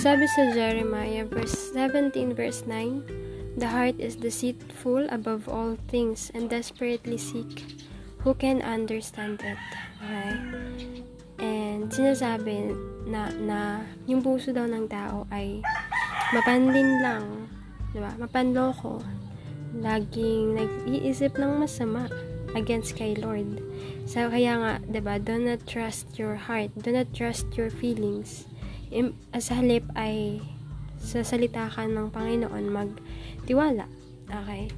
Sabi sa Jeremiah verse 17 verse 9, The heart is deceitful above all things and desperately sick. Who can understand it? Okay? And sinasabi na, na yung puso daw ng tao ay mapanlin lang, di ba? Mapanloko. Laging nag-iisip ng masama against kay Lord. So, kaya nga, ba diba, do not trust your heart. Do not trust your feelings. Im, sa halip ay sa salita ka ng Panginoon magtiwala. Okay?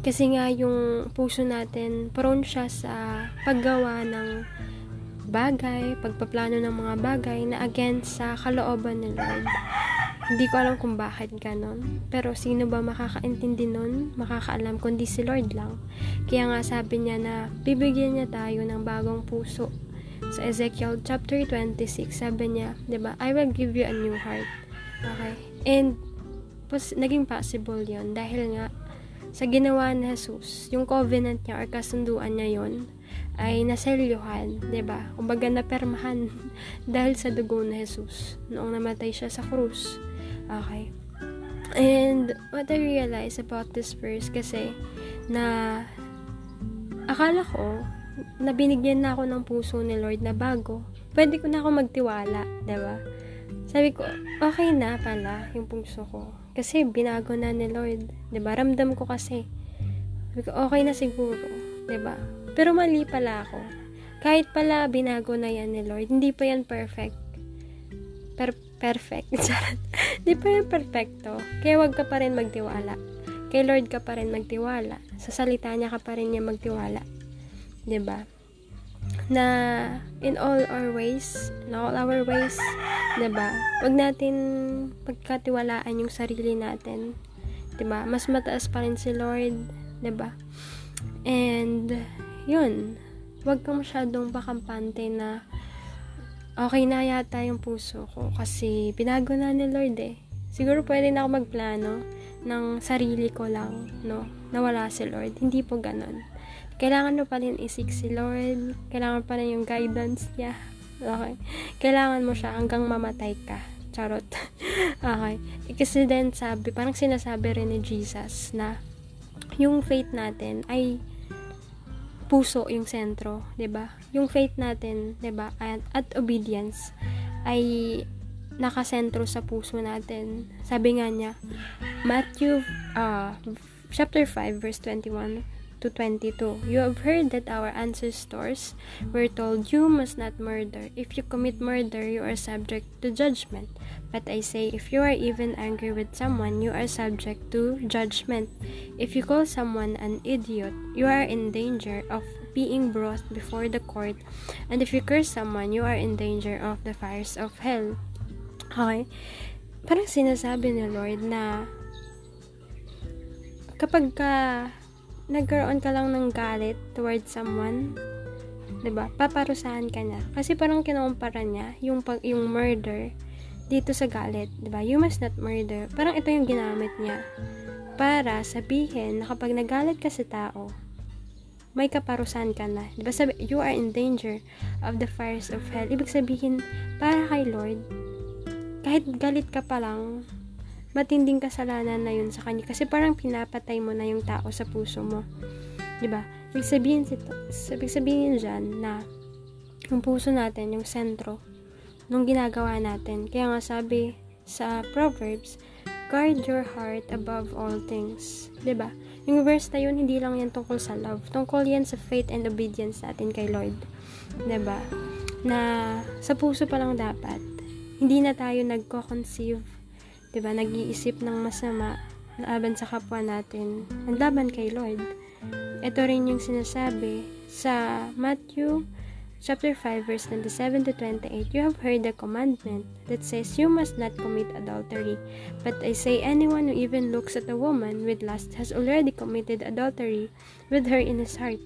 Kasi nga yung puso natin prone siya sa paggawa ng bagay, pagpaplano ng mga bagay na against sa kalooban ni Lord. Hindi ko alam kung bakit ganon. Pero sino ba makakaintindi nun? Makakaalam kundi si Lord lang. Kaya nga sabi niya na bibigyan niya tayo ng bagong puso. Sa Ezekiel chapter 26, sabi niya, 'di ba? I will give you a new heart. Okay? And pos, naging possible 'yon dahil nga sa ginawa ni Jesus, yung covenant niya or kasunduan niya yon ay naselyuhan, 'di ba? Kumbaga napermahan dahil sa dugo ni Jesus noong namatay siya sa krus. Okay. And what I realize about this verse kasi na akala ko na binigyan na ako ng puso ni Lord na bago. Pwede ko na ako magtiwala, ba? Sabi ko, okay na pala yung puso ko. Kasi binago na ni Lord, ba? Ramdam ko kasi. Sabi ko, okay na siguro, ba? Pero mali pala ako. Kahit pala binago na yan ni Lord, hindi pa yan perfect. Per perfect. Di pa yan perfecto. Kaya wag ka pa rin magtiwala. Kay Lord ka pa rin magtiwala. Sa salita niya ka pa rin niya magtiwala. Ba? Diba? Na in all our ways, in all our ways, ba? Diba? Wag natin pagkatiwalaan yung sarili natin. 'Di ba? Mas mataas pa rin si Lord, 'di ba? And yun, wag kang masyadong pakampante na okay na yata yung puso ko kasi binago na ni Lord eh. Siguro pwede na ako magplano ng sarili ko lang, no? Nawala si Lord. Hindi po ganun. Kailangan mo pa rin isik si Lord. Kailangan pa rin yung guidance niya. Okay? Kailangan mo siya hanggang mamatay ka. Charot. okay. Kasi then sabi, parang sinasabi rin ni Jesus na yung faith natin ay puso yung sentro, 'di ba? Yung faith natin, 'di ba? At, at obedience ay nakasentro sa puso natin. Sabi nga niya, Matthew uh, chapter 5 verse 21 to 22. You have heard that our ancestors were told, You must not murder. If you commit murder, you are subject to judgment. But I say, if you are even angry with someone, you are subject to judgment. If you call someone an idiot, you are in danger of being brought before the court. And if you curse someone, you are in danger of the fires of hell. Okay? Parang sinasabi ni Lord na kapag ka nagkaroon ka lang ng galit towards someone, 'di ba? Paparusahan ka niya. Kasi parang kinukumpara niya yung pag yung murder dito sa galit, 'di ba? You must not murder. Parang ito yung ginamit niya para sabihin na kapag nagalit ka sa tao, may kaparusahan ka na. 'Di ba? Sabi, you are in danger of the fires of hell. Ibig sabihin, para kay Lord, kahit galit ka pa lang, matinding kasalanan na yun sa kanya kasi parang pinapatay mo na yung tao sa puso mo. 'Di ba? Ibig sabihin sito, ibig sabihin diyan na yung puso natin, yung sentro nung ginagawa natin. Kaya nga sabi sa Proverbs, guard your heart above all things. 'Di ba? Yung verse na yun, hindi lang yan tungkol sa love. Tungkol yan sa faith and obedience natin kay Lord. 'Di ba? Na sa puso pa lang dapat, hindi na tayo nagko-conceive ba, nag-iisip ng masama laban sa kapwa natin, ang laban kay Lord. Ito rin yung sinasabi sa Matthew chapter 5 verse 27 to 28. You have heard the commandment that says you must not commit adultery. But I say anyone who even looks at a woman with lust has already committed adultery with her in his heart.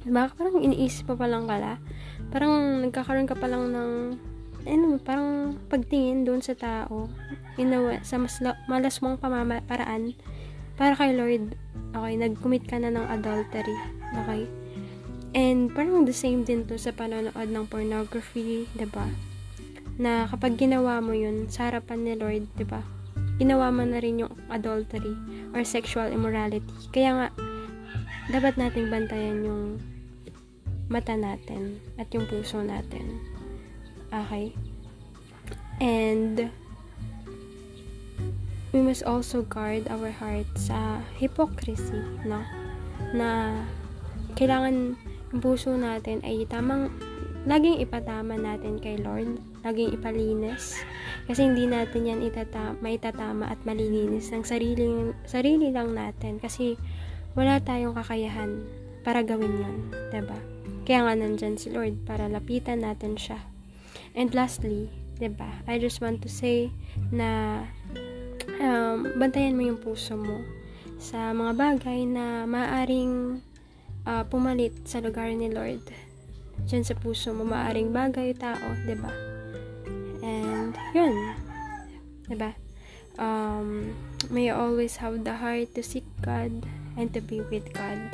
Diba? Parang iniisip pa palang kala. Parang nagkakaroon ka pa lang ng ano, parang pagtingin doon sa tao inawa sa mas malasmong pamamaraan para kay Lord okay nag-commit ka na ng adultery okay and parang the same din to sa panonood ng pornography ba na kapag ginawa mo yun sa harapan ni Lord, ba? Ginawa mo na rin yung adultery or sexual immorality. Kaya nga dapat nating bantayan yung mata natin at yung puso natin. Okay? And we must also guard our heart sa hypocrisy, no? Na kailangan yung puso natin ay tamang laging ipatama natin kay Lord, laging ipalinis. Kasi hindi natin yan itata maitatama at malilinis ng sarili, sarili lang natin. Kasi wala tayong kakayahan para gawin yun. ba? Diba? Kaya nga nandyan si Lord para lapitan natin siya. And lastly, 'di ba? I just want to say na um, bantayan mo yung puso mo sa mga bagay na maaring uh, pumalit sa lugar ni Lord dyan sa puso mo, maaring bagay, tao, ba diba? And, yun. ba diba? Um, may always have the heart to seek God and to be with God.